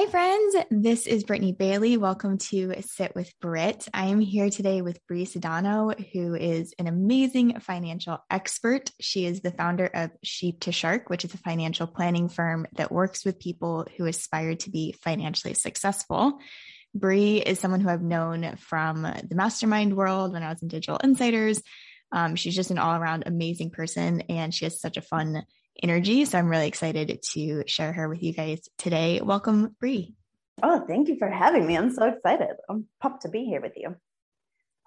Hi, friends. This is Brittany Bailey. Welcome to Sit with Britt. I am here today with Bree Sedano, who is an amazing financial expert. She is the founder of Sheep to Shark, which is a financial planning firm that works with people who aspire to be financially successful. Bree is someone who I've known from the mastermind world when I was in Digital Insiders. Um, she's just an all around amazing person, and she has such a fun energy. So I'm really excited to share her with you guys today. Welcome, Bree. Oh, thank you for having me. I'm so excited. I'm pumped to be here with you.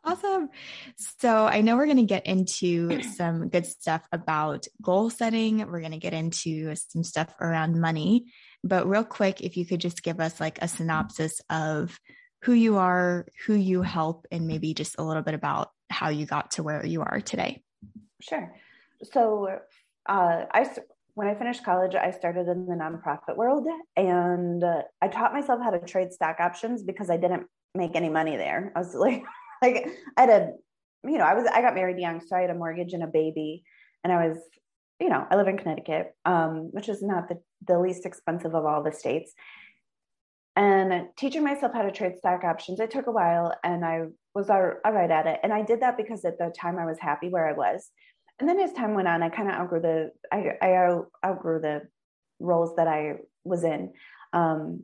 Awesome. So I know we're going to get into some good stuff about goal setting. We're going to get into some stuff around money. But real quick, if you could just give us like a synopsis of who you are, who you help, and maybe just a little bit about how you got to where you are today. Sure. So uh, I when I finished college, I started in the nonprofit world, and uh, I taught myself how to trade stock options because I didn't make any money there. I was like, like I had a, you know, I was I got married young, so I had a mortgage and a baby, and I was, you know, I live in Connecticut, um, which is not the the least expensive of all the states. And teaching myself how to trade stock options, it took a while, and I was all, all right at it. And I did that because at the time I was happy where I was and then as time went on, I kind of outgrew the I, I outgrew the roles that I was in. Um,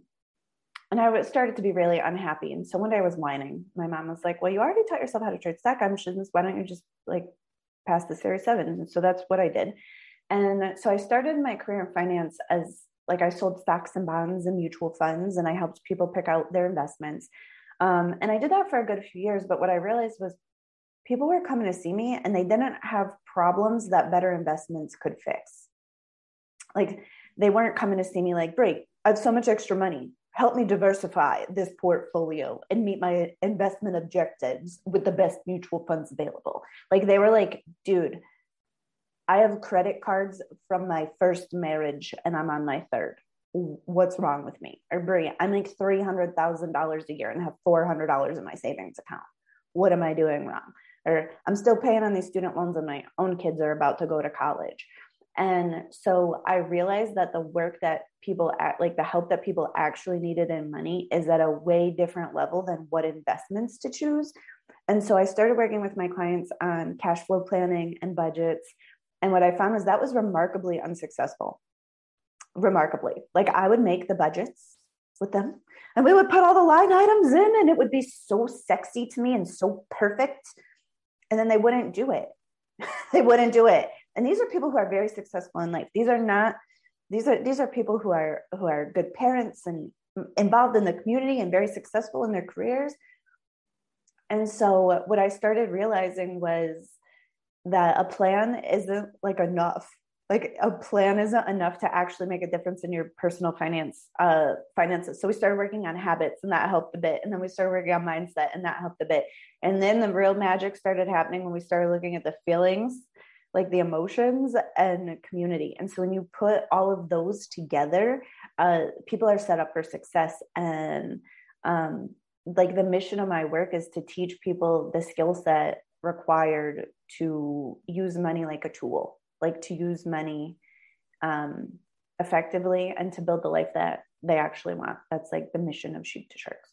and I started to be really unhappy. And so one day I was whining. My mom was like, "Well, you already taught yourself how to trade stock options. Why don't you just like pass the Series Seven?" And so that's what I did. And so I started my career in finance as like I sold stocks and bonds and mutual funds, and I helped people pick out their investments. Um, and I did that for a good few years. But what I realized was people were coming to see me and they didn't have problems that better investments could fix. Like they weren't coming to see me like, great, I have so much extra money. Help me diversify this portfolio and meet my investment objectives with the best mutual funds available. Like they were like, dude, I have credit cards from my first marriage and I'm on my third. What's wrong with me? Or Bree, I make $300,000 a year and have $400 in my savings account. What am I doing wrong? Or I'm still paying on these student loans and my own kids are about to go to college. And so I realized that the work that people act, like the help that people actually needed in money is at a way different level than what investments to choose. And so I started working with my clients on cash flow planning and budgets. And what I found was that was remarkably unsuccessful. Remarkably. Like I would make the budgets with them and we would put all the line items in and it would be so sexy to me and so perfect and then they wouldn't do it. they wouldn't do it. And these are people who are very successful in life. These are not these are these are people who are who are good parents and involved in the community and very successful in their careers. And so what I started realizing was that a plan isn't like enough like a plan isn't enough to actually make a difference in your personal finance uh, finances. So we started working on habits and that helped a bit. And then we started working on mindset and that helped a bit. And then the real magic started happening when we started looking at the feelings like the emotions and community. And so when you put all of those together uh, people are set up for success. And um, like the mission of my work is to teach people the skill set required to use money like a tool like to use money um, effectively and to build the life that they actually want. That's like the mission of Sheep to Sharks.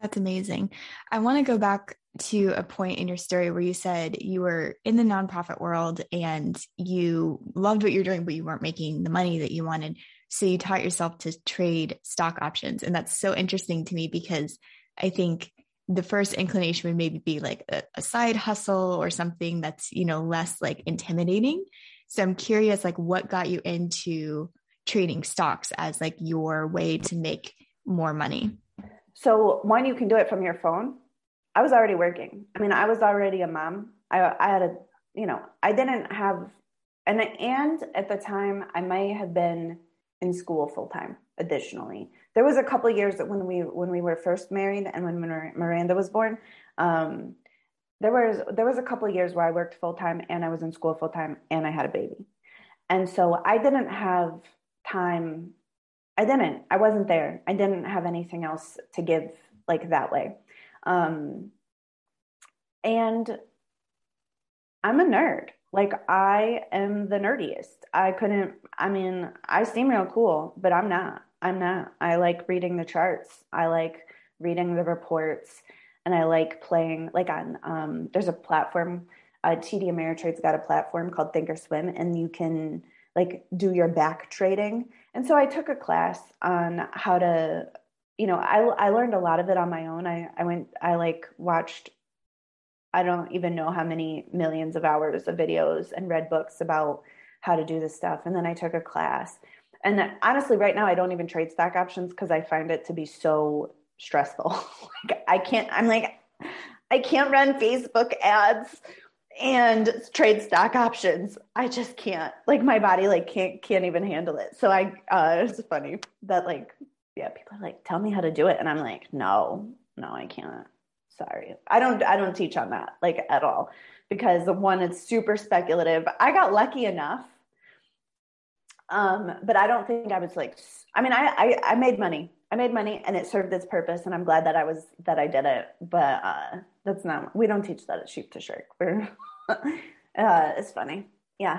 That's amazing. I want to go back to a point in your story where you said you were in the nonprofit world and you loved what you're doing, but you weren't making the money that you wanted. So you taught yourself to trade stock options. And that's so interesting to me because I think the first inclination would maybe be like a, a, side hustle or something that's you know less like intimidating. So i'm curious like what got you into trading stocks as like your way to make more money? So one you can do it from your phone. I was already working. I mean i was already a mom. I, I had a you know i didn't have and and at the time i might have been in school full time additionally there was a couple years that when we when we were first married and when Miranda was born, um, there was there was a couple years where I worked full time and I was in school full time and I had a baby, and so I didn't have time. I didn't. I wasn't there. I didn't have anything else to give like that way, um, and I'm a nerd. Like I am the nerdiest. I couldn't. I mean, I seem real cool, but I'm not I'm not. I like reading the charts. I like reading the reports and I like playing like on um, there's a platform uh, TD Ameritrade's got a platform called Thinkorswim and you can like do your back trading. And so I took a class on how to you know, I I learned a lot of it on my own. I I went I like watched I don't even know how many millions of hours of videos and read books about how to do this stuff. And then I took a class. And honestly, right now, I don't even trade stock options because I find it to be so stressful. like, I can't, I'm like, I can't run Facebook ads and trade stock options. I just can't. Like my body like can't can't even handle it. So I uh it's funny that like yeah, people are like, tell me how to do it. And I'm like, no, no, I can't sorry i don't i don't teach on that like at all because one it's super speculative i got lucky enough um but i don't think i was like i mean I, I i made money. I made money and it served its purpose and i'm glad that i was that i did it. But uh that's not we don't teach that at sheep to Shark. we're uh it's funny. Yeah.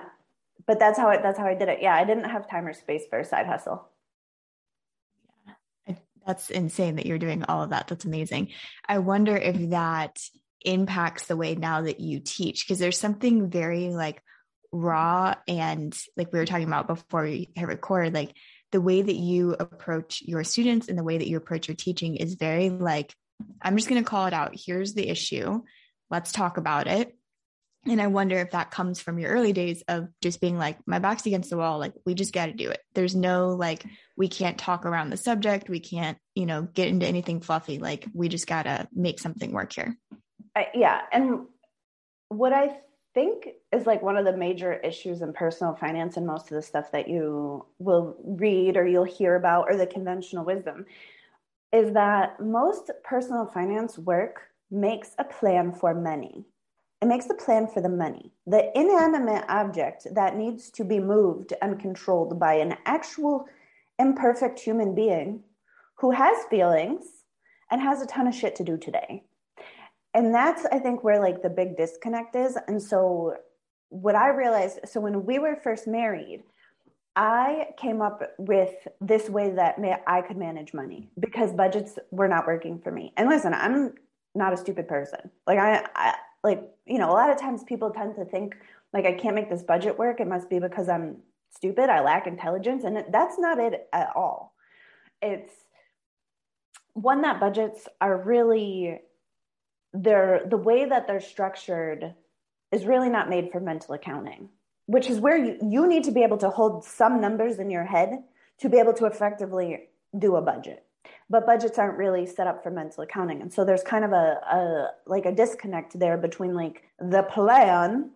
But that's how it that's how i did it. Yeah i didn't have time or space for a side hustle. That's insane that you're doing all of that. That's amazing. I wonder if that impacts the way now that you teach because there's something very like raw and like we were talking about before we hit record like the way that you approach your students and the way that you approach your teaching is very like i'm just going to call it out here's the issue let's talk about it and I wonder if that comes from your early days of just being like, my back's against the wall. Like, we just got to do it. There's no like, we can't talk around the subject. We can't, you know, get into anything fluffy. Like, we just got to make something work here. Uh, yeah. And what I think is like one of the major issues in personal finance and most of the stuff that you will read or you'll hear about or the conventional wisdom is that most personal finance work makes a plan for money it makes a plan for the money. The inanimate object that needs to be moved and controlled by an actual imperfect human being who has feelings and has a ton of shit to do today. And that's, I think, where like the big disconnect is. And so, what I realized so, when we were first married, I came up with this way that I could manage money because budgets were not working for me. And listen, I'm not a stupid person. Like I, I like you know a lot of times people tend to think like i can't make this budget work it must be because i'm stupid i lack intelligence and that's not it at all it's one that budgets are really they're the way that they're structured is really not made for mental accounting which is where you, you need to be able to hold some numbers in your head to be able to effectively do a budget. But budgets aren't really set up for mental accounting. And so there's kind of a, a like a disconnect there between like the plan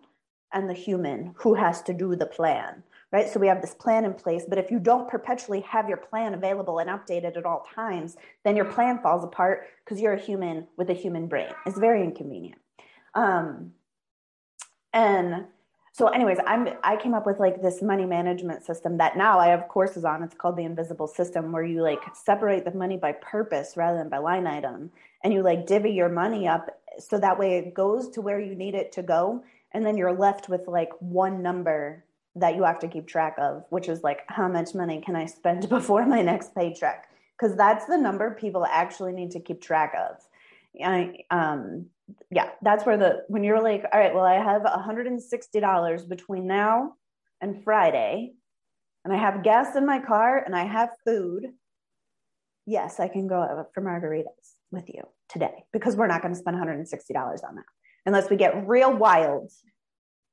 and the human who has to do the plan right? So we have this plan in place but if you don't perpetually have your plan available and updated at all times then your plan falls apart because you're a human with a human brain. It's very inconvenient. Um, and so anyways i'm i came up with like this money management system that now i have courses on. It's called the invisible system where you like separate the money by purpose rather than by line item. And you like divvy your money up so that way it goes to where you need it to go and then you're left with like one number that you have to keep track of which is like how much money can i spend before my next paycheck because that's the number people actually need to keep track of I, um, yeah, that's where the when you're like, all right, well, I have $160 between now and Friday, and I have gas in my car and I have food. Yes, I can go out for margaritas with you today because we're not going to spend $160 on that unless we get real wild,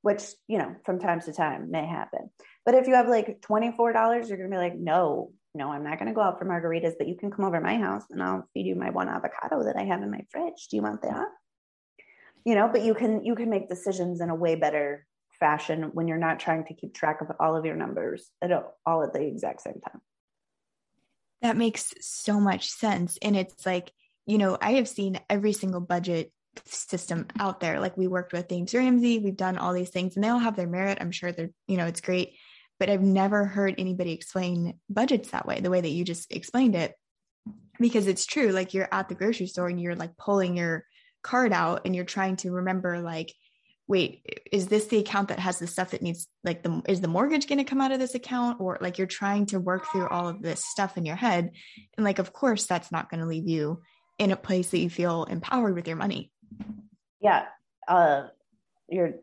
which, you know, from time to time may happen. But if you have like $24, you're to be like, no, no, I'm not to go out for margaritas, but you can come over my house and I'll feed you my one avocado that I have in my fridge. Do you want that? you know but you can you can make decisions in a way better fashion when you're not trying to keep track of all of your numbers at all at the exact same time that makes so much sense and it's like you know i have seen every single budget system out there. Like we worked with James Ramsey we've done all these things and they all have their merit. I'm sure they're you know it's great but i've never heard anybody explain budgets that way the way that you just explained it because it's true like you're at the grocery store and you're like pulling your card out and you're trying to remember like wait, is this the account that has the stuff that needs like the is the mortgage going to come out of this account? Or like you're trying to work through all of this stuff in your head. And like of course that's not going to leave you in a place that you feel empowered with your money. Yeah. Uh you're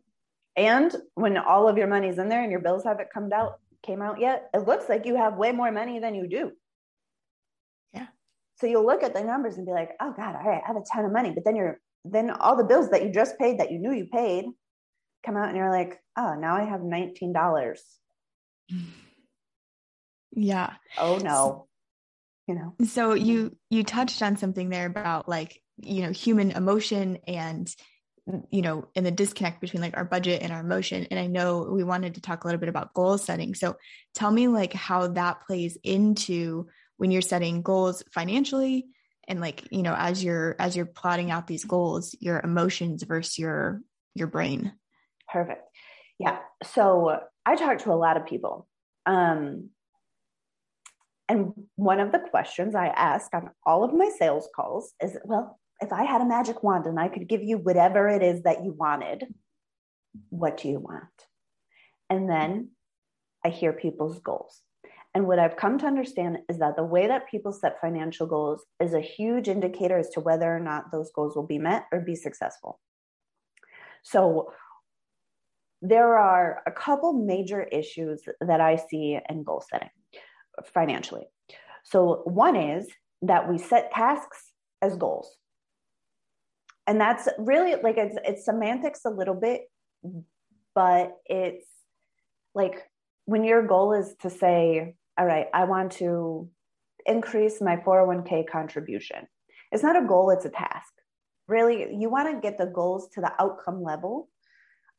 and when all of your money's in there and your bills haven't come out came out yet, it looks like you have way more money than you do. Yeah. So you'll look at the numbers and be like, oh God, all right, I have a ton of money. But then you're then all the bills that you just paid that you knew you paid come out and you're like, oh, now I have $19. Yeah. Oh no. You know. So you you touched on something there about like, you know, human emotion and you know, in the disconnect between like our budget and our emotion. And I know we wanted to talk a little bit about goal setting. So tell me like how that plays into when you're setting goals financially and like you know as you're as you're plotting out these goals your emotions versus your your brain perfect yeah so i talk to a lot of people um and one of the questions i ask on all of my sales calls is well if i had a magic wand and i could give you whatever it is that you wanted what do you want and then i hear people's goals and what I've come to understand is that the way that people set financial goals is a huge indicator as to whether or not those goals will be met or be successful. So, there are a couple major issues that I see in goal setting financially. So, one is that we set tasks as goals. And that's really like it's, it's semantics a little bit, but it's like when your goal is to say, all right, I want to increase my 401k contribution. It's not a goal, it's a task. Really, you want to get the goals to the outcome level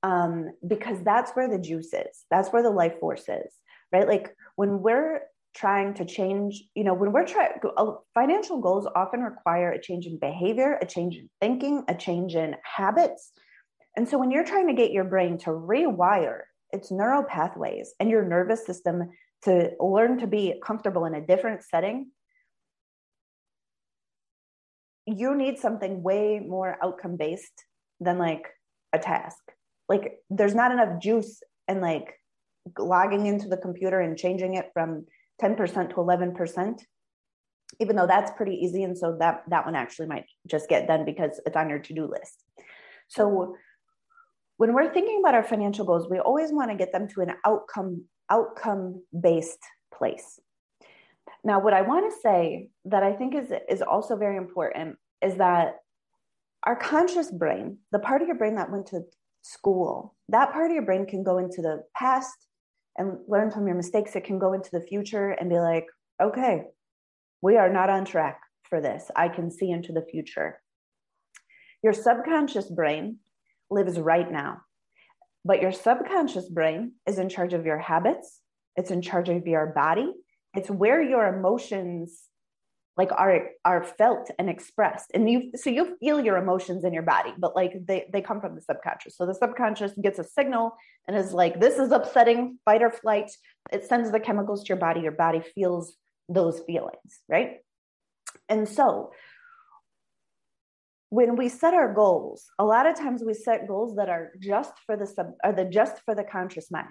um, because that's where the juice is. That's where the life force is, right? Like when we're trying to change, you know, when we're trying, uh, financial goals often require a change in behavior, a change in thinking, a change in habits. And so when you're trying to get your brain to rewire its neural pathways and your nervous system to learn to be comfortable in a different setting, you need something way more outcome based than like a task. Like there's not enough juice and like logging into the computer and changing it from 10% to 11%, even though that's pretty easy. And so that, that one actually might just get done because it's on your to-do list. So when we're thinking about our financial goals, we always want to get them to an outcome outcome based place. Now, what I want to say that I think is, is also very important is that our conscious brain, the part of your brain that went to school, that part of your brain can go into the past and learn from your mistakes. It can go into the future and be like, okay, we are not on track for this. I can see into the future. Your subconscious brain lives right now. But your subconscious brain is in charge of your habits, it's in charge of your body, it's where your emotions like are are felt and expressed. And you so you feel your emotions in your body but like they they come from the subconscious. So the subconscious gets a signal and is like this is upsetting fight or flight. It sends the chemicals to your body. Your body feels those feelings right? And so when we set our goals, a lot of times we set goals that are just for the sub are the just for the conscious mind.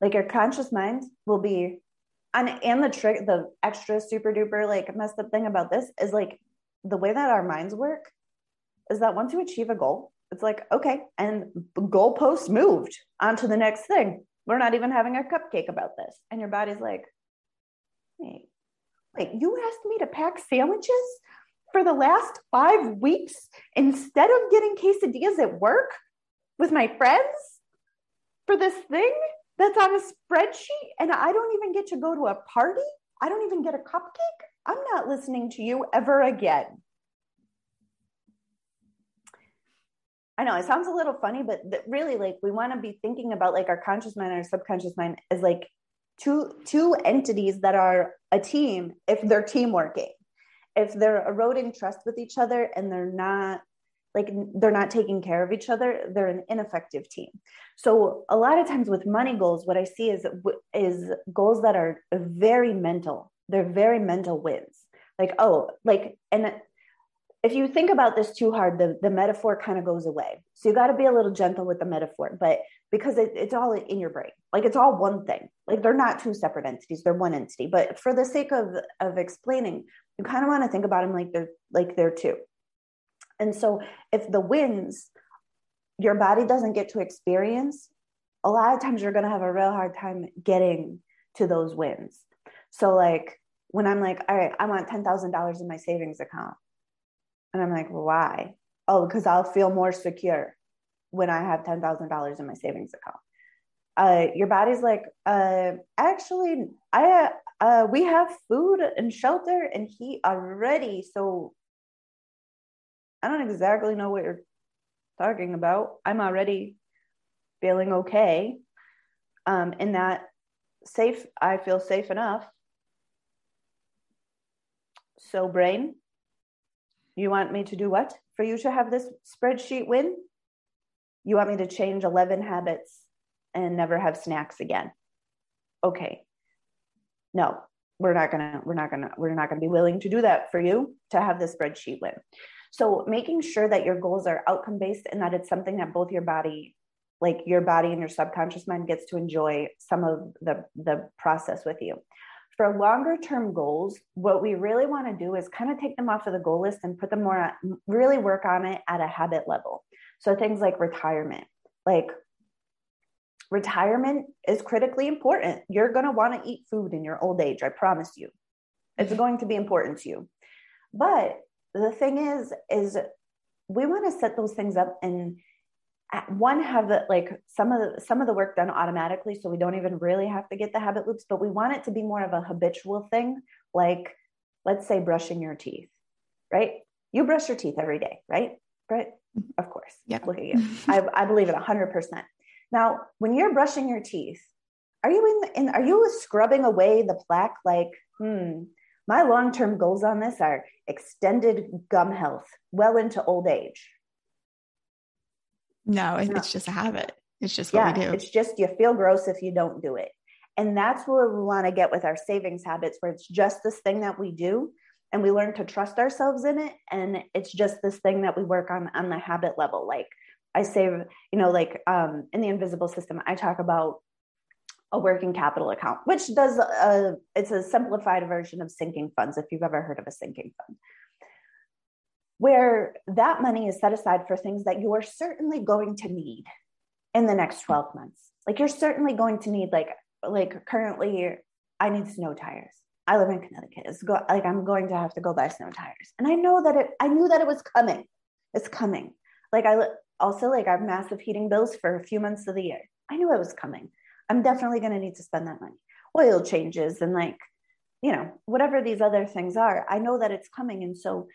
Like your conscious mind will be and and the trick, the extra super duper like messed up thing about this is like the way that our minds work is that once you achieve a goal, it's like, okay, and goalposts moved on to the next thing. We're not even having a cupcake about this. And your body's like, wait, wait, you asked me to pack sandwiches for the last five weeks instead of getting quesadillas at work with my friends for this thing that's on a spreadsheet and I don't even get to go to a party. I don't even get a cupcake. I'm not listening to you ever again. I know it sounds a little funny, but really, like we want to be thinking about like our conscious mind and our subconscious mind as like two two entities that are a team if they're team working if they're eroding trust with each other and they're not like they're not taking care of each other they're an ineffective team so a lot of times with money goals what i see is is goals that are very mental they're very mental wins like oh like and if you think about this too hard, the, the metaphor kind of goes away. So you got to be a little gentle with the metaphor, but because it, it's all in your brain, like it's all one thing. Like they're not two separate entities; they're one entity. But for the sake of of explaining, you kind of want to think about them like they're like they're two. And so, if the wins your body doesn't get to experience, a lot of times you're going to have a real hard time getting to those wins. So, like when I'm like, all right, I want $10,000 in my savings account. And I'm like, why? Oh, because I'll feel more secure when I have $10,000 in my savings account. Uh, your body's like, uh, actually, I, uh, we have food and shelter and heat already. So I don't exactly know what you're talking about. I'm already feeling okay. Um, in that safe, I feel safe enough. So, brain, you want me to do what for you to have this spreadsheet win? You want me to change 11 habits and never have snacks again? Okay. No, we're not gonna, we're not gonna, we're not gonna be willing to do that for you to have the spreadsheet win. So making sure that your goals are outcome based and that it's something that both your body like your body and your subconscious mind gets to enjoy some of the the process with you. For longer term goals what we really want to do is kind of take them off of the goal list and put them more really work on it at a habit level. So things like retirement like retirement is critically important. You're going to want to eat food in your old age i promise you. It's mm-hmm. going to be important to you. But the thing is is we want to set those things up and one have the like some of the some of the work done automatically so we don't even really have to get the habit loops but we want it to be more of a habitual thing like let's say brushing your teeth right? You brush your teeth every day right? Right? Of course. Yeah. Look at you. I, I believe it 100% now when you're brushing your teeth are you in, in are you scrubbing away the plaque? Like hmm my long term goals on this are extended gum health well into old age. No, it's just a habit. It's just what yeah, we do. It's just you feel gross if you don't do it. And that's where we want to get with our savings habits, where it's just this thing that we do and we learn to trust ourselves in it. And it's just this thing that we work on on the habit level. Like I save, you know, like um, in the invisible system, I talk about a working capital account, which does a, it's a simplified version of sinking funds, if you've ever heard of a sinking fund, where that money is set aside for things that you are certainly going to need in the next 12 months. Like you're certainly going to need, like, like currently, I need snow tires. I live in Connecticut. It's go, like I'm going to have to go buy snow tires, and I know that it. I knew that it was coming. It's coming. Like I also like I have massive heating bills for a few months of the year. I knew it was coming. I'm definitely going to need to spend that money. Oil changes and like, you know, whatever these other things are, I know that it's coming. And so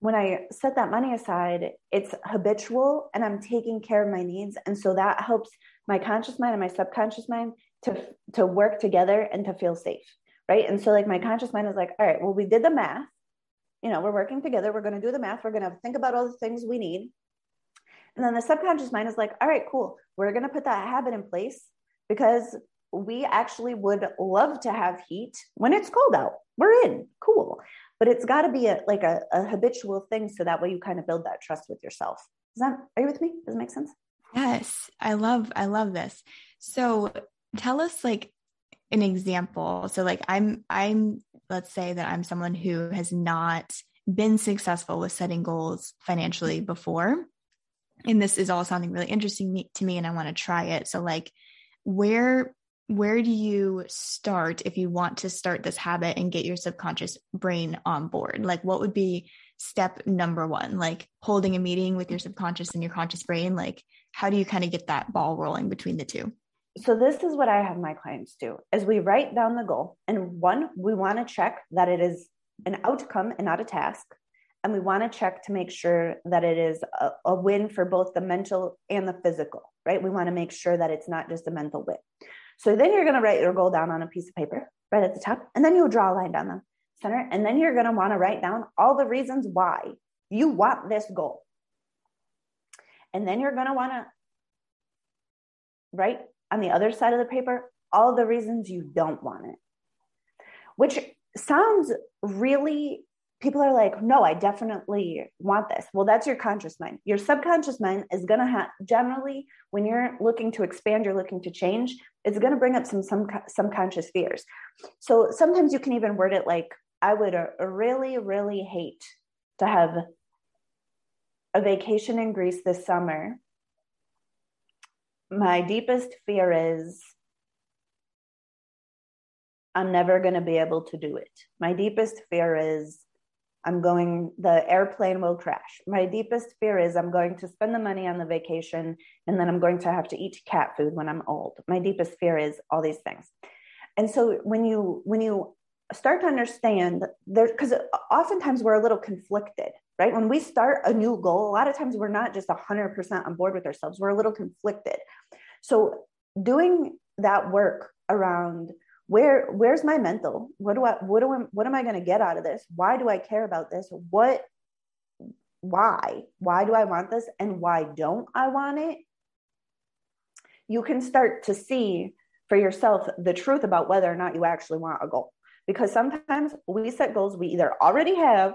when I set that money aside, it's habitual and I'm taking care of my needs. And so that helps my conscious mind and my subconscious mind to, to work together and to feel safe. Right. And so like my conscious mind is like, all right, well, we did the math. You know, we're working together. We're going to do the math. We're going to think about all the things we need. And then the subconscious mind is like, all right, cool. We're going to put that habit in place because we actually would love to have heat when it's cold out. We're in, cool. But it's got to be a like a, a habitual thing so that way you kind of build that trust with yourself. Is that are you with me? Does it make sense? Yes. I love I love this. So tell us like an example. So like I'm I'm let's say that I'm someone who has not been successful with setting goals financially before and this is all sounding really interesting to me and I want to try it. So like where where do you start if you want to start this habit and get your subconscious brain on board? Like what would be step number 1? Like holding a meeting with your subconscious and your conscious brain, like how do you kind of get that ball rolling between the two? So this is what I have my clients do. As we write down the goal and one we want to check that it is an outcome and not a task and we want to check to make sure that it is a, a win for both the mental and the physical, right? We want to make sure that it's not just a mental win. So then you're going to write your goal down on a piece of paper right at the top, and then you'll draw a line down the center, and then you're going to want to write down all the reasons why you want this goal. And then you're going to want to write on the other side of the paper all the reasons you don't want it, which sounds really people are like, no, I definitely want this. Well, that's your conscious mind. Your subconscious mind is going to have generally, when you're looking to expand, you're looking to change, it's going to bring up some, some subconscious fears. So sometimes you can even word it like, I would really, really hate to have a vacation in Greece this summer. My deepest fear is I'm never going to be able to do it. My deepest fear is I'm going, the airplane will crash. My deepest fear is I'm going to spend the money on the vacation and then I'm going to have to eat cat food when I'm old. My deepest fear is all these things. And so when you, when you start to understand there, because oftentimes we're a little conflicted, right? When we start a new goal, a lot of times we're not just 100% on board with ourselves, we're a little conflicted. So doing that work around where where's my mental? What do i what do I, what am i going to get out of this? Why do i care about this? What why? Why do i want this? And why don't i want it? You can start to see for yourself the truth about whether or not you actually want a goal. Because sometimes we set goals we either already have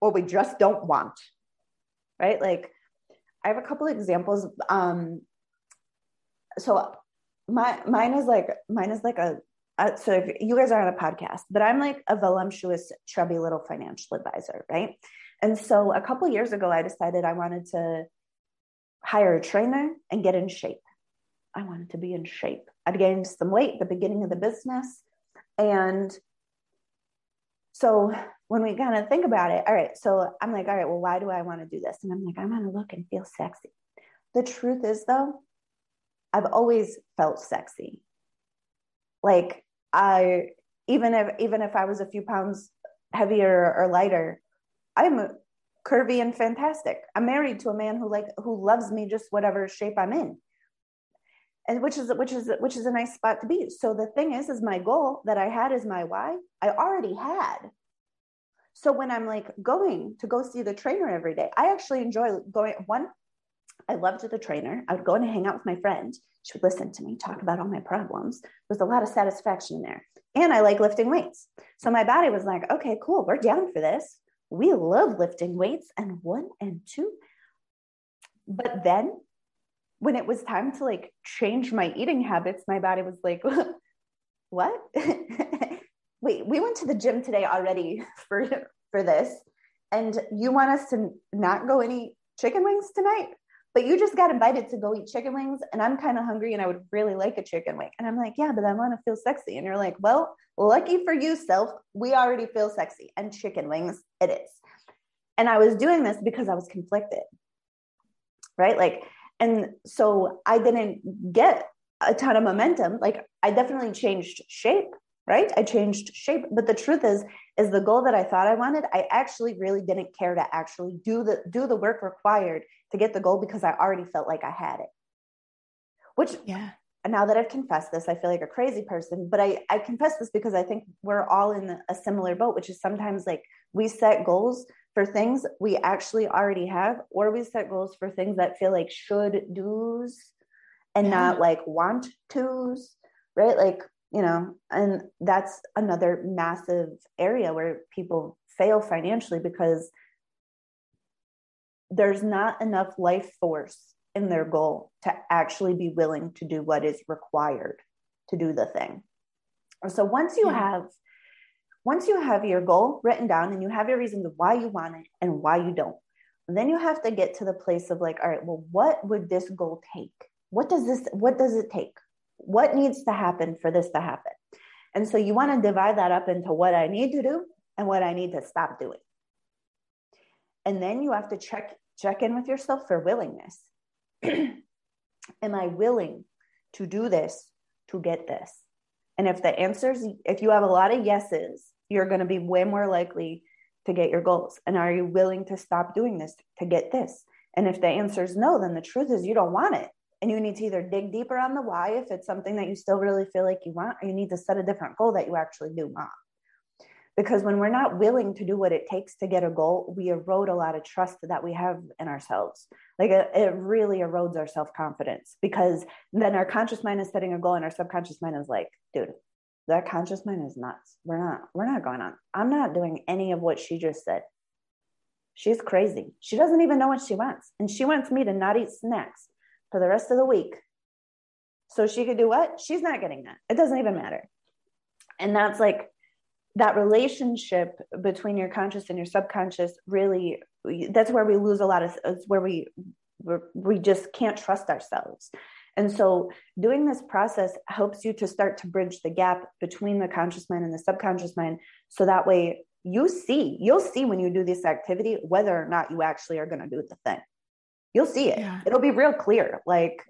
or we just don't want right? Like i have a couple examples um so my mine is like mine is like a uh, so if you guys are on a podcast, but I'm like a voluptuous, chubby little financial advisor, right? And so a couple years ago, I decided I wanted to hire a trainer and get in shape. I wanted to be in shape. I'd gained some weight the beginning of the business. And so when we kind of think about it, all right, so I'm like, all right, well, why do I want to do this? And I'm like, I want to look and feel sexy. The truth is, though, I've always felt sexy. Like I even if even if I was a few pounds heavier or lighter, I'm curvy and fantastic. I'm married to a man who like who loves me just whatever shape I'm in. And which is which is which is a nice spot to be. So the thing is, is my goal that I had is my why. I already had. So when I'm like going to go see the trainer every day, I actually enjoy going. One, I loved the trainer. I would go and hang out with my friend. She would listen to me talk about all my problems. There was a lot of satisfaction there. And I like lifting weights. So my body was like, okay, cool, we're down for this. We love lifting weights and one and two. But then when it was time to like change my eating habits, my body was like, what? Wait, we went to the gym today already for for this. And you want us to not go any chicken wings tonight? But you just got invited to go eat chicken wings and I'm kind of hungry and I would really like a chicken wing. And I'm like, yeah, but I want to feel sexy. And you're like, well, lucky for you, self, we already feel sexy and chicken wings it is. And I was doing this because I was conflicted. Right? Like, and so I didn't get a ton of momentum. Like I definitely changed shape, right? I changed shape. But the truth is, is the goal that I thought I wanted, I actually really didn't care to actually do the do the work required to get the goal because I already felt like I had it. Which, yeah, now that I've confessed this, I feel like a crazy person, but I, I confess this because I think we're all in a similar boat, which is sometimes like we set goals for things we actually already have, or we set goals for things that feel like should do's and yeah. not like want to's, right? Like, you know, and that's another massive area where people fail financially because there's not enough life force in their goal to actually be willing to do what is required to do the thing. So once you yeah. have once you have your goal written down and you have your reasons why you want it and why you don't, then you have to get to the place of like, all right, well, what would this goal take? What does this what does it take? What needs to happen for this to happen? And so you want to divide that up into what I need to do and what I need to stop doing. And then you have to check check in with yourself for willingness. Am I willing to do this to get this? And if the answers, if you have a lot of yeses, you're going to be way more likely to get your goals. And are you willing to stop doing this to get this? And if the answer is no, then the truth is you don't want it. And you need to either dig deeper on the why if it's something that you still really feel like you want, or you need to set a different goal that you actually do want because when we're not willing to do what it takes to get a goal we erode a lot of trust that we have in ourselves like it, it really erodes our self-confidence because then our conscious mind is setting a goal and our subconscious mind is like dude that conscious mind is nuts. We're not, we're not going on. I'm not doing any of what she just said. She's crazy. She doesn't even know what she wants. And she wants me to not eat snacks for the rest of the week. So she could do what? She's not getting that. It doesn't even matter. And that's like that relationship between your conscious and your subconscious really that's where we lose a lot of it's where we we just can't trust ourselves. And so doing this process helps you to start to bridge the gap between the conscious mind and the subconscious mind. So that way you see you'll see when you do this activity whether or not you actually are going to do the thing. You'll see it. Yeah. it'll be real clear like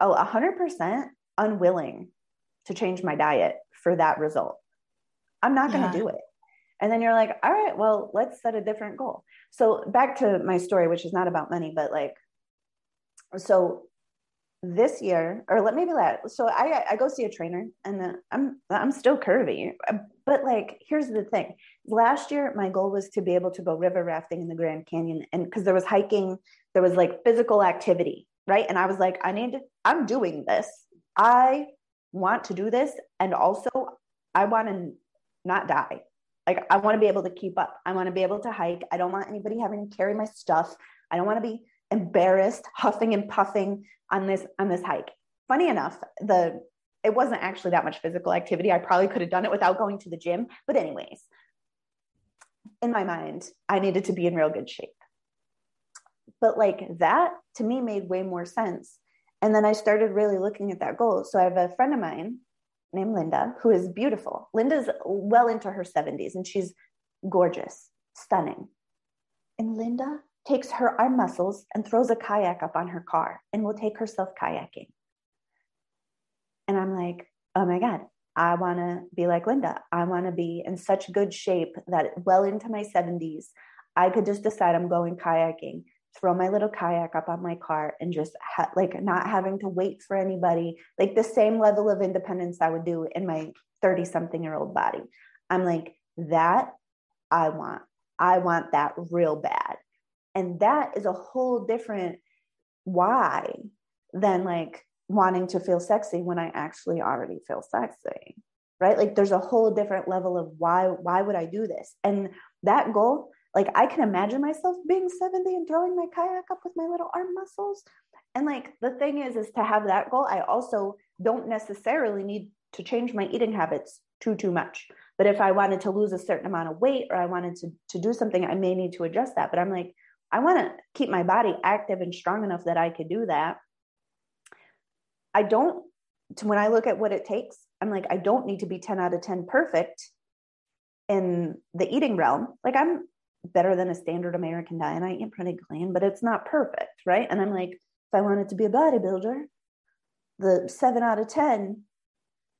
oh 100% unwilling to change my diet for that result i'm not going to yeah. do it. And then you're like all right well let's set a different goal. So back to my story which is not about money but like so this year or let maybe that so i i go see a trainer and i'm i'm still curvy uh, but like here's the thing. Last year my goal was to be able to go river rafting in the grand canyon and because there was hiking there was like physical activity right? And i was like i need to, i'm doing this. I want to do this and also i want to not die like i want to be able to keep up i want to be able to hike i don't want anybody having to carry my stuff i don't want to be embarrassed, huffing and puffing on this on this hike. Funny enough, the it wasn't actually that much physical activity. I probably could have done it without going to the gym, but anyways, in my mind, I needed to be in real good shape. But like that to me made way more sense. And then I started really looking at that goal. So I have a friend of mine named Linda who is beautiful. Linda's well into her 70s and she's gorgeous, stunning. And Linda takes her arm muscles and throws a kayak up on her car and will take herself kayaking. And I'm like, oh my God, I want to be like Linda. I want to be in such good shape that well into my 70s, I could just decide I'm going kayaking, throw my little kayak up on my car, and just ha- like not having to wait for anybody, like the same level of independence I would do in my 30 something year old body. I'm like, that I want. I want that real bad. And that is a whole different why than like wanting to feel sexy when I actually already feel sexy. Right? Like there's a whole different level of why why would I do this? And that goal, like I can imagine myself being 70 and throwing my kayak up with my little arm muscles. And like the thing is is to have that goal, I also don't necessarily need to change my eating habits too too much. But if I wanted to lose a certain amount of weight or I wanted to to do something, I may need to adjust that. But I'm like, I want to keep my body active and strong enough that I could do that. I don't, when I look at what it takes, I'm like, I don't need to be 10 out of 10 perfect in the eating realm. Like, I'm better than a standard American diet. I eat pretty clean, but it's not perfect. Right. And I'm like, if I wanted to be a bodybuilder, the seven out of 10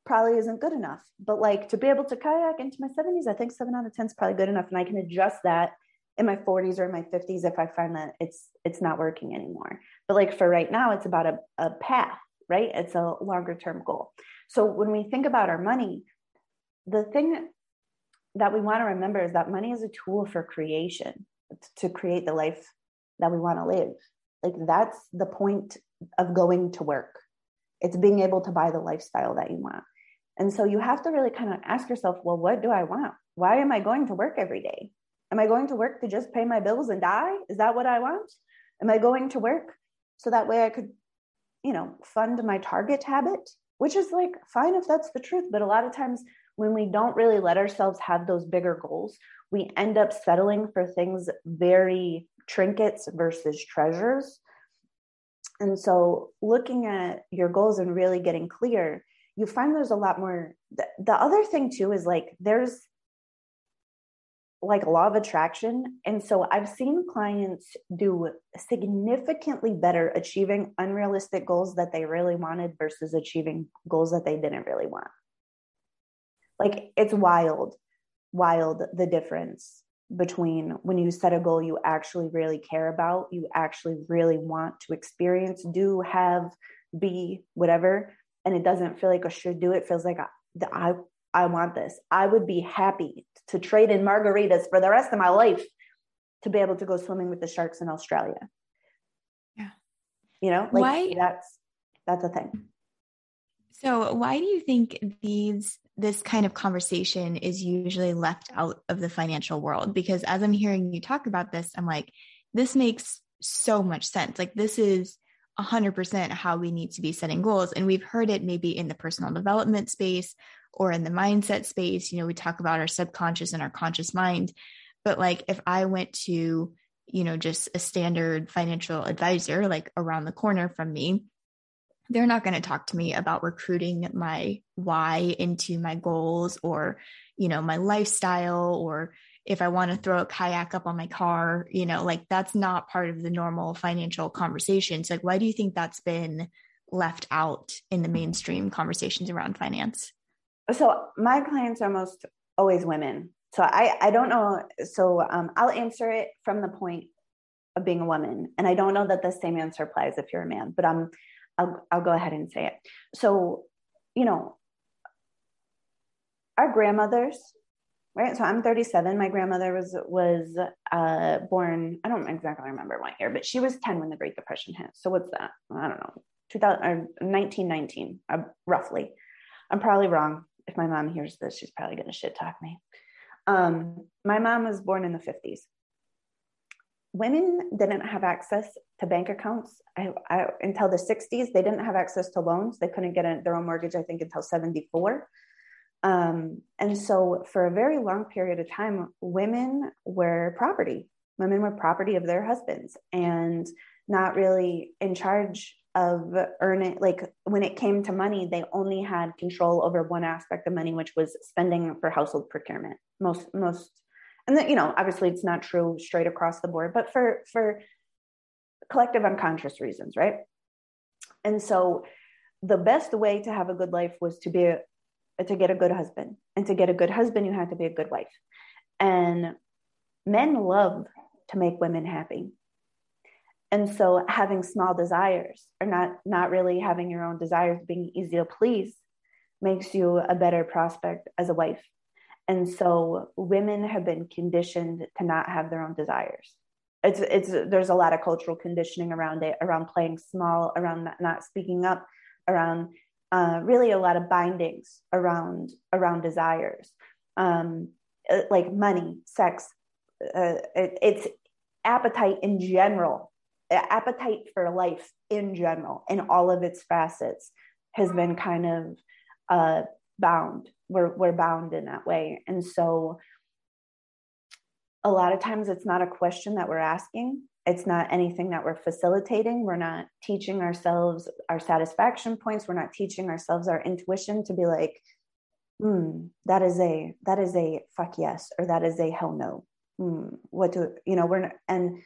probably isn't good enough. But like to be able to kayak into my 70s, I think seven out of 10 is probably good enough. And I can adjust that in my 40s or in my 50s if I find that it's it's not working anymore. But like for right now, it's about a, a path, right? It's a longer term goal. So when we think about our money, the thing that we want to remember is that money is a tool for creation to create the life that we want to live. Like that's the point of going to work. It's being able to buy the lifestyle that you want. And so you have to really kind of ask yourself, well, what do I want? Why am I going to work every day? Am I going to work to just pay my bills and die? Is that what I want? Am I going to work so that way I could, you know, fund my target habit? Which is like fine if that's the truth. But a lot of times when we don't really let ourselves have those bigger goals, we end up settling for things very trinkets versus treasures. And so looking at your goals and really getting clear, you find there's a lot more. The, the other thing too is like there's like a law of attraction. And so I've seen clients do significantly better achieving unrealistic goals that they really wanted versus achieving goals that they didn't really want. Like it's wild, wild the difference between when you set a goal you actually really care about, you actually really want to experience, do, have, be, whatever. And it doesn't feel like a should do. It feels like I, I want this. I would be happy to trade in margaritas for the rest of my life to be able to go swimming with the sharks in Australia. Yeah. You know, like why, that's that's a thing. So why do you think these this kind of conversation is usually left out of the financial world because as I'm hearing you talk about this, I'm like, this makes so much sense. Like, this is 100% how we need to be setting goals. And we've heard it maybe in the personal development space or in the mindset space. You know, we talk about our subconscious and our conscious mind. But like, if I went to, you know, just a standard financial advisor, like around the corner from me, they're not going to talk to me about recruiting my why into my goals or, you know, my lifestyle or if I want to throw a kayak up on my car, you know, like that's not part of the normal financial conversations. Like, why do you think that's been left out in the mainstream conversations around finance? So my clients are most always women. So I, I don't know. So um, I'll answer it from the point of being a woman. And I don't know that the same answer applies if you're a man, but um, I'll, I'll go ahead and say it. So, you know, our grandmothers right? So i'm 37 my grandmother was was uh, born i don't exactly remember what year but she was 10 when the great depression hit. So what's that? I don't know. 2000 or 1919 uh, roughly. I'm probably wrong. If my mom hears this she's probably going to shit talk me. Um, my mom was born in the 50s women didn't have access to bank accounts I, I, until the 60s they didn't have access to loans they couldn't get a, their own mortgage i think until 74 um, and so, for a very long period of time, women were property. Women were property of their husbands and not really in charge of earning. Like when it came to money, they only had control over one aspect of money, which was spending for household procurement. Most, most, and then, you know, obviously it's not true straight across the board, but for, for collective unconscious reasons, right? And so, the best way to have a good life was to be to get a good husband. And to get a good husband, you have to be a good wife. And men love to make women happy. And so having small desires or not not really having your own desires being easy to please makes you a better prospect as a wife. And so women have been conditioned to not have their own desires. It's it's there's a lot of cultural conditioning around it, around playing small, around not, speaking up, around uh, really a lot of bindings around around desires um, uh, like money sex uh, it, it's appetite in general appetite for life in general in all of its facets has been kind of uh, bound we're, we're bound in that way. And so a lot of times it's not a question that we're asking. It's not anything that we're facilitating. We're not teaching ourselves our satisfaction points. We're not teaching ourselves our intuition to be like hmm that is a that is a fuck yes or that is a hell no. Hmm, what do you know we're not, and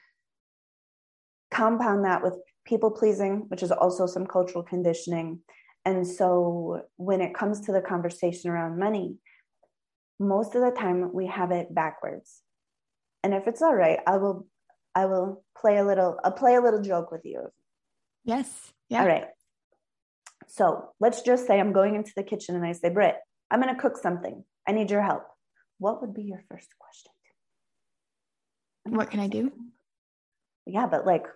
compound that with people pleasing which is also some cultural conditioning and so when it comes to the conversation around money most of the time we have it backwards and if it's all right i will I will play a little, I'll play a little joke with you. Yes. Yeah. All right. So let's just say I'm going into the kitchen and I say, Britt, I'm going to cook something. I need your help. What would be your first question? What can I do? Yeah, but like,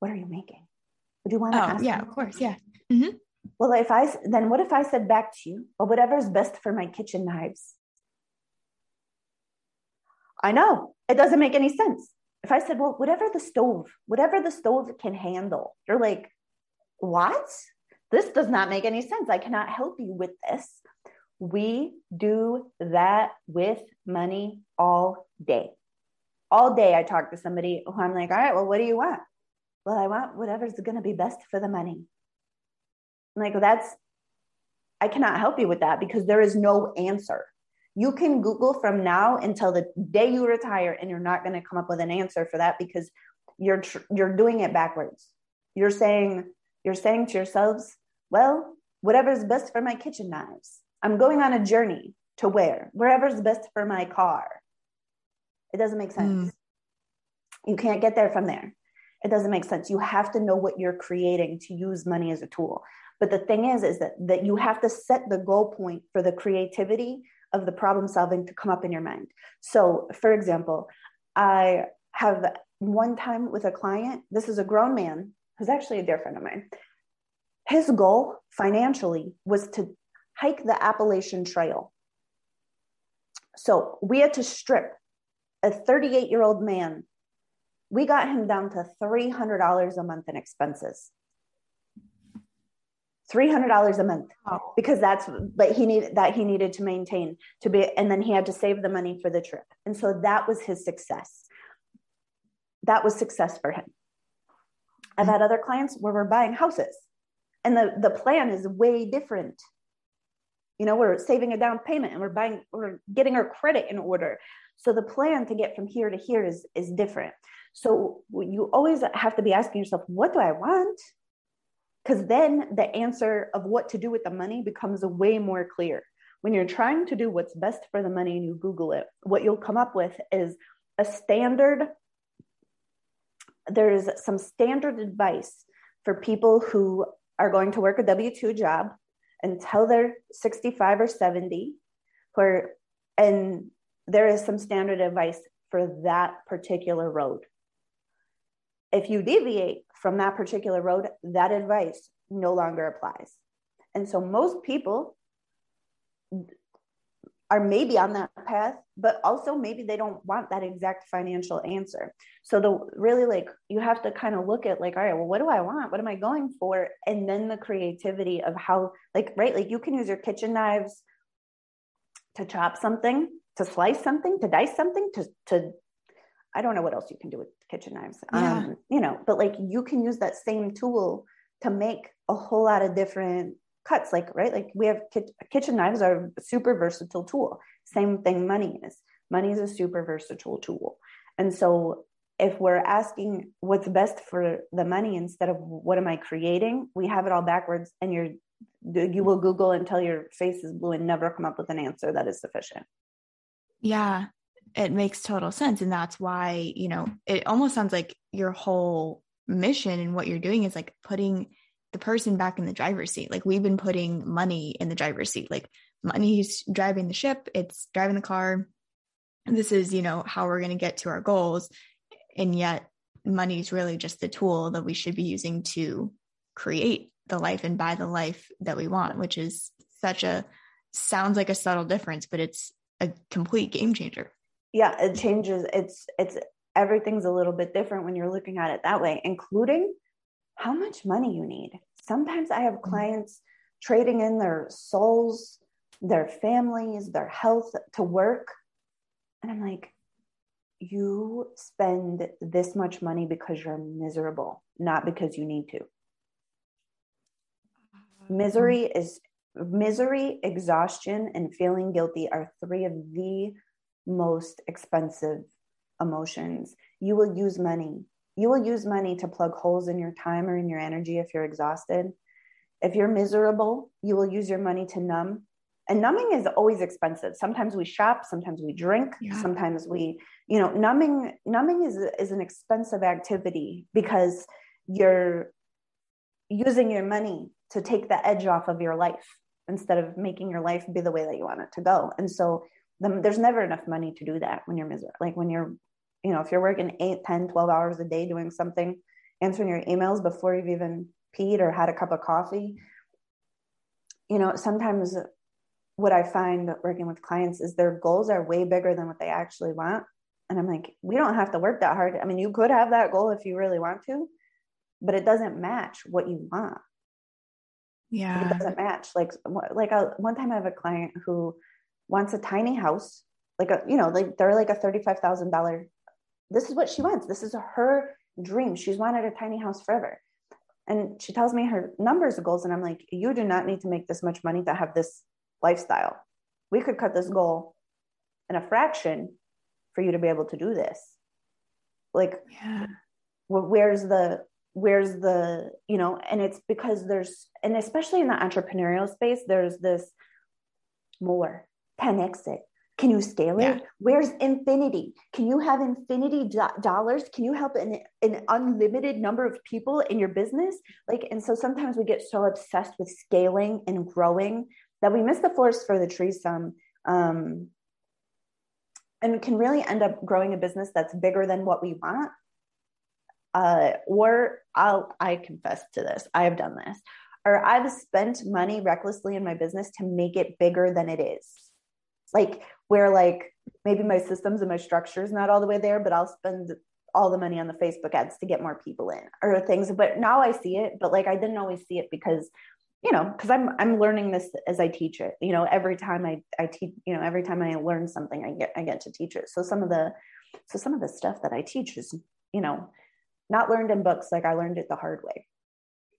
what are you making? Would you want to oh, ask? Yeah, me? of course. Yeah. Mm-hmm. Well, if I then what if I said back to you, well, whatever's best for my kitchen knives? I know it doesn't make any sense. If I said, well, whatever the stove, whatever the stove can handle, you're like, what? This does not make any sense. I cannot help you with this. We do that with money all day. All day, I talk to somebody who I'm like, all right, well, what do you want? Well, I want whatever's going to be best for the money. I'm like, well, that's, I cannot help you with that because there is no answer. You can Google from now until the day you retire, and you're not going to come up with an answer for that because you're tr- you're doing it backwards. You're saying you're saying to yourselves, well, whatever's best for my kitchen knives. I'm going on a journey to where wherever's best for my car. It doesn't make sense. Mm. You can't get there from there. It doesn't make sense. You have to know what you're creating to use money as a tool. But the thing is, is that that you have to set the goal point for the creativity of the problem solving to come up in your mind. So, for example, I have one time with a client, this is a grown man who's actually a dear friend of mine. his goal financially was to hike the Appalachian Trail. So we had to strip a 38 year old man. We got him down to $300 a month in expenses. $300 a month. Because that's but he needed that he needed to maintain to be and then he had to save the money for the trip. And so that was his success. That was success for him. I've had other clients where we're buying houses and the the plan is way different. You know we're saving a down payment and we're buying we're getting our credit in order. So the plan to get from here to here is is different so you always have to be asking yourself what do i want because then the answer of what to do with the money becomes way more clear. When you're trying to do what's best for the money and you Google it, what you'll come up with is a standard. There's some standard advice for people who are going to work a W 2 job until they're 65 or 70, where, and there is some standard advice for that particular road. If you deviate from that particular road, that advice no longer applies. And so most people are maybe on that path, but also maybe they don't want that exact financial answer. So the really like you have to kind of look at like, all right, well, what do I want? What am I going for? And then the creativity of how, like, right, like you can use your kitchen knives to chop something, to slice something, to dice something, to to I don't know what else you can do with kitchen knives. Yeah. Um, you know, but like you can use that same tool to make a whole lot of different cuts. Like, right? Like we have kitchen knives are a super versatile tool. Same thing money is. Money is a super versatile tool. And so if we're asking what's best for the money instead of what am I creating, we have it all backwards and you're you will Google until your face is blue and never come up with an answer that is sufficient. Yeah it makes total sense. And that's why you know it almost sounds like your whole mission and what you're doing is like putting the person back in the driver's seat. Like we've been putting money in the driver's seat. Like money's driving the ship. It's driving the car. This is you know how we're going to get to our goals. And yet money is really just the tool that we should be using to create the life and buy the life that we want which is such a sounds like a subtle difference but it's a complete game changer yeah it changes it's it's everything's a little bit different when you're looking at it that way including how much money you need sometimes i have mm-hmm. clients trading in their souls their families their health to work and i'm like you spend this much money because you're miserable not because you need to mm-hmm. misery is misery exhaustion and feeling guilty are three of the most expensive emotions. You will use money. You will use money to plug holes in your time or in your energy if you're exhausted. If you're miserable, you will use your money to numb. And numbing is always expensive. Sometimes we shop, sometimes we drink, yeah. sometimes we, you know, numbing numbing is is an expensive activity because you're using your money to take the edge off of your life instead of making your life be the way that you want it to go. And so the, there's never enough money to do that when you're miserable. Like when you're, you know, if you're working 8, 10, 12 hours a day doing something, answering your emails before you've even peed or had a cup of coffee, you know, sometimes what I find working with clients is their goals are way bigger than what they actually want. And I'm like, we don't have to work that hard. I mean, you could have that goal if you really want to, but it doesn't match what you want. Yeah. It doesn't match. Like, like a, one time I have a client who wants a tiny house, like a, you know, like they're like a $35,000. This is what she wants. This is her dream. She's wanted a tiny house forever. And she tells me her numbers of goals. And I'm like, you do not need to make this much money to have this lifestyle. We could cut this goal in a fraction for you to be able to do this. Like, yeah. where's the, where's the, you know, and it's because there's, and especially in the entrepreneurial space, there's this more, 10x it. Can you scale it? Yeah. Where's infinity? Can you have infinity do- dollars? Can you help an, an unlimited number of people in your business? Like, and so sometimes we get so obsessed with scaling and growing that we miss the forest for the trees some. Um, and can really end up growing a business that's bigger than what we want. Uh, or I'll I confess to this. I have done this. or I've spent money recklessly in my business to make it bigger than it is. Like where like maybe my systems and my structure is not all the way there, but I'll spend all the money on the Facebook ads to get more people in or things. But now I see it, but like I didn't always see it because you know because i'm i'm learning this as i teach it. You know every time i i teach you know every time i learn something i get i get to teach it. So some of the so some of the stuff that i teach is you know not learned in books like i learned it the hard way.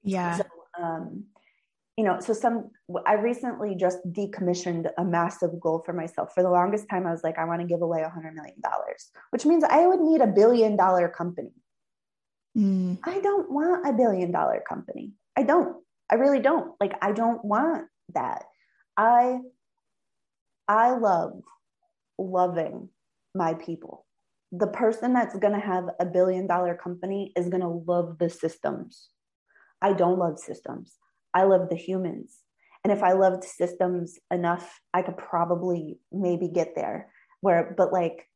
Yeah. So, um you know so some i recently just decommissioned a massive goal for myself for the longest time i was like i want to give away a hundred million dollars which means i would need a billion dollar company mm. i don't want a billion dollar company i don't I really don't. Like I don't want that. I I love loving my people. The person that's going to have a billion dollar company is going to love the systems. I don't love systems. I love the humans. And if I loved systems enough, I could probably maybe get there. Where but like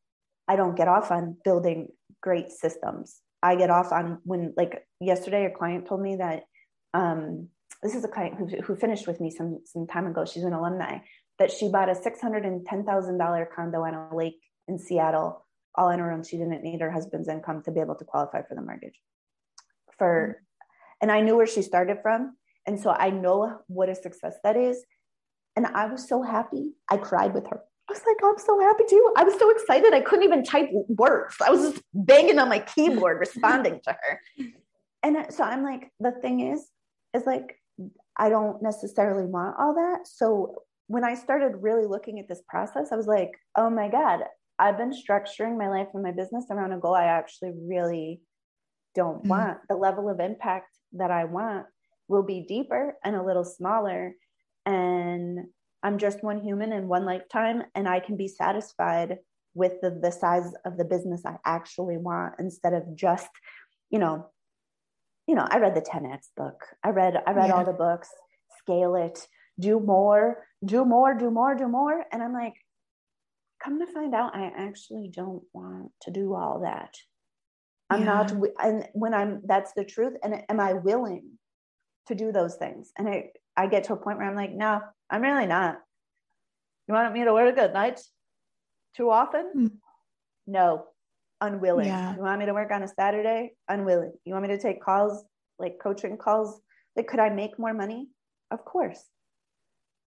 I don't get off on building great systems. I get off on when like yesterday a client told me that um this is a client who, who finished with me some, some time ago. She's an alumni that she bought a $610,000 condo on a lake in Seattle all on her own. She didn't need her husband's income to be able to qualify for the mortgage. For, mm-hmm. and I knew where she started from. And so I know what a success that is. And I was so happy. I cried with her. I was like, I'm so happy too. I was so excited. I couldn't even type words. I was just banging on my keyboard responding to her. And so I'm like, the thing is, is like I don't necessarily want all that. So when I started really looking at this process, I was like, oh my God, I've been structuring my life and my business around a goal I actually really don't mm-hmm. want. The level of impact that I want will be deeper and a little smaller. And I'm just one human in one lifetime, and I can be satisfied with the, the size of the business I actually want instead of just, you know, you know, I read the 10X book. I read, I read yeah. all the books, scale it, do more, do more, do more, do more. And I'm like, come to find out, I actually don't want to do all that. I'm yeah. not, and when I'm, that's the truth. And am I willing to do those things? And I, I get to a point where I'm like, no, I'm really not. You want me to work at night too often? Mm. No, unwilling. Yeah. You want me to work on a Saturday? Unwilling. You want me to take calls, like coaching calls? Like, could I make more money? Of course.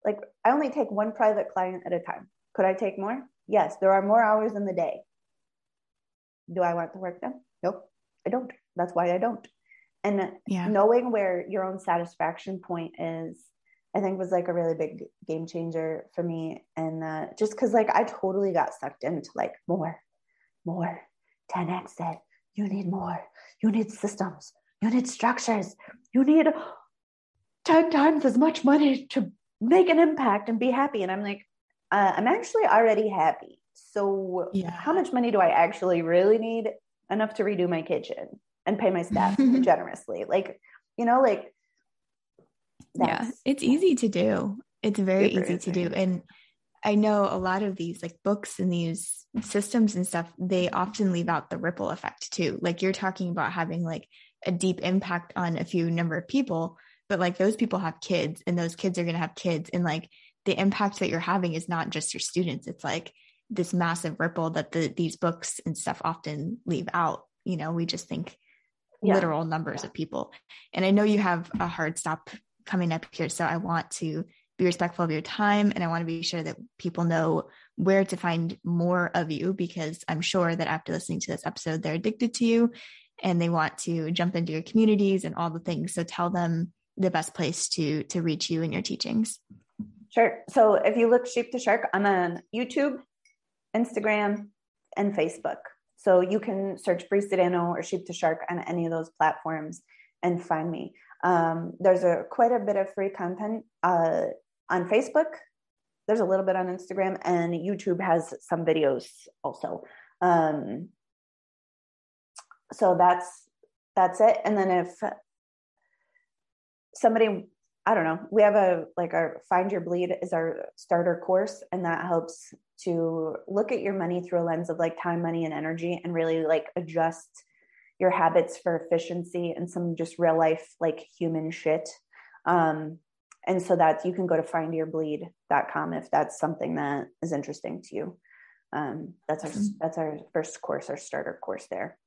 Like, I only take one private client at a time. Could I take more? Yes. There are more hours in the day. Do I want to work them? Nope, I don't. That's why I don't. And yeah. knowing where your own satisfaction point is, I think was like a really big game changer for me. And uh, just because like I totally got sucked into like more, more, 10x said, you need more. You need systems. You need structures. You need 10 times as much money to make an impact and be happy. And I'm like, uh, I'm actually already happy. So, yeah. how much money do I actually really need? Enough to redo my kitchen and pay my staff generously. Like, you know, like, yeah, it's easy to do. It's very easy to do. And I know a lot of these like books and these systems and stuff, they often leave out the ripple effect too. Like you're talking about having like a deep impact on a few number of people, but like those people have kids and those kids are going to have kids. And like the impact that you're having is not just your students, it's like this massive ripple that the, these books and stuff often leave out. You know, we just think yeah. literal numbers yeah. of people. And I know you have a hard stop coming up here. So I want to be respectful of your time and I want to be sure that people know where to find more of you because I'm sure that after listening to this episode, they're addicted to you and they want to jump into your communities and all the things. So tell them the best place to to reach you and your teachings. Sure. So if you look Sheep to Shark, I'm on YouTube, Instagram, and Facebook. So you can search Bree Sedano or Sheep to Shark on any of those platforms and find me. Um, there's a quite a bit of free content uh, on Facebook. There's a little bit on Instagram, and YouTube has some videos also. Um, so that's that's it. And then if somebody, I don't know, we have a like our Find Your Bleed is our starter course, and that helps to look at your money through a lens of like time, money, and energy, and really like adjust your habits for efficiency and some just real life like human shit Um, and so that you can go to findyourbleed.com if that's something that is interesting to you. Um, that's our that's our first course, our starter course there.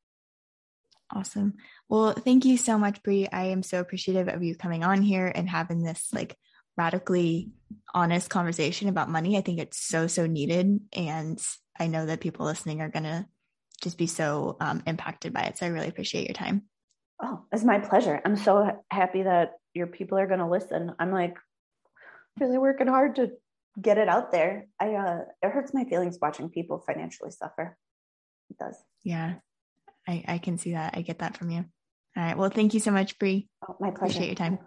Awesome. Well, thank you so much, Bree. I am so appreciative of you coming on here and having this like radically honest conversation about money. I think it's so, so needed. And I know that people listening are going to just be so um, impacted by it. So I really appreciate your time. Oh, it's my pleasure. I'm so happy that your people are going to listen. I'm like really working hard to get it out there. I, uh, it hurts my feelings watching people financially suffer. It does. Yeah. I, I can see that. I get that from you. All right. Well, thank you so much, Bree. Oh, my pleasure. Appreciate your time.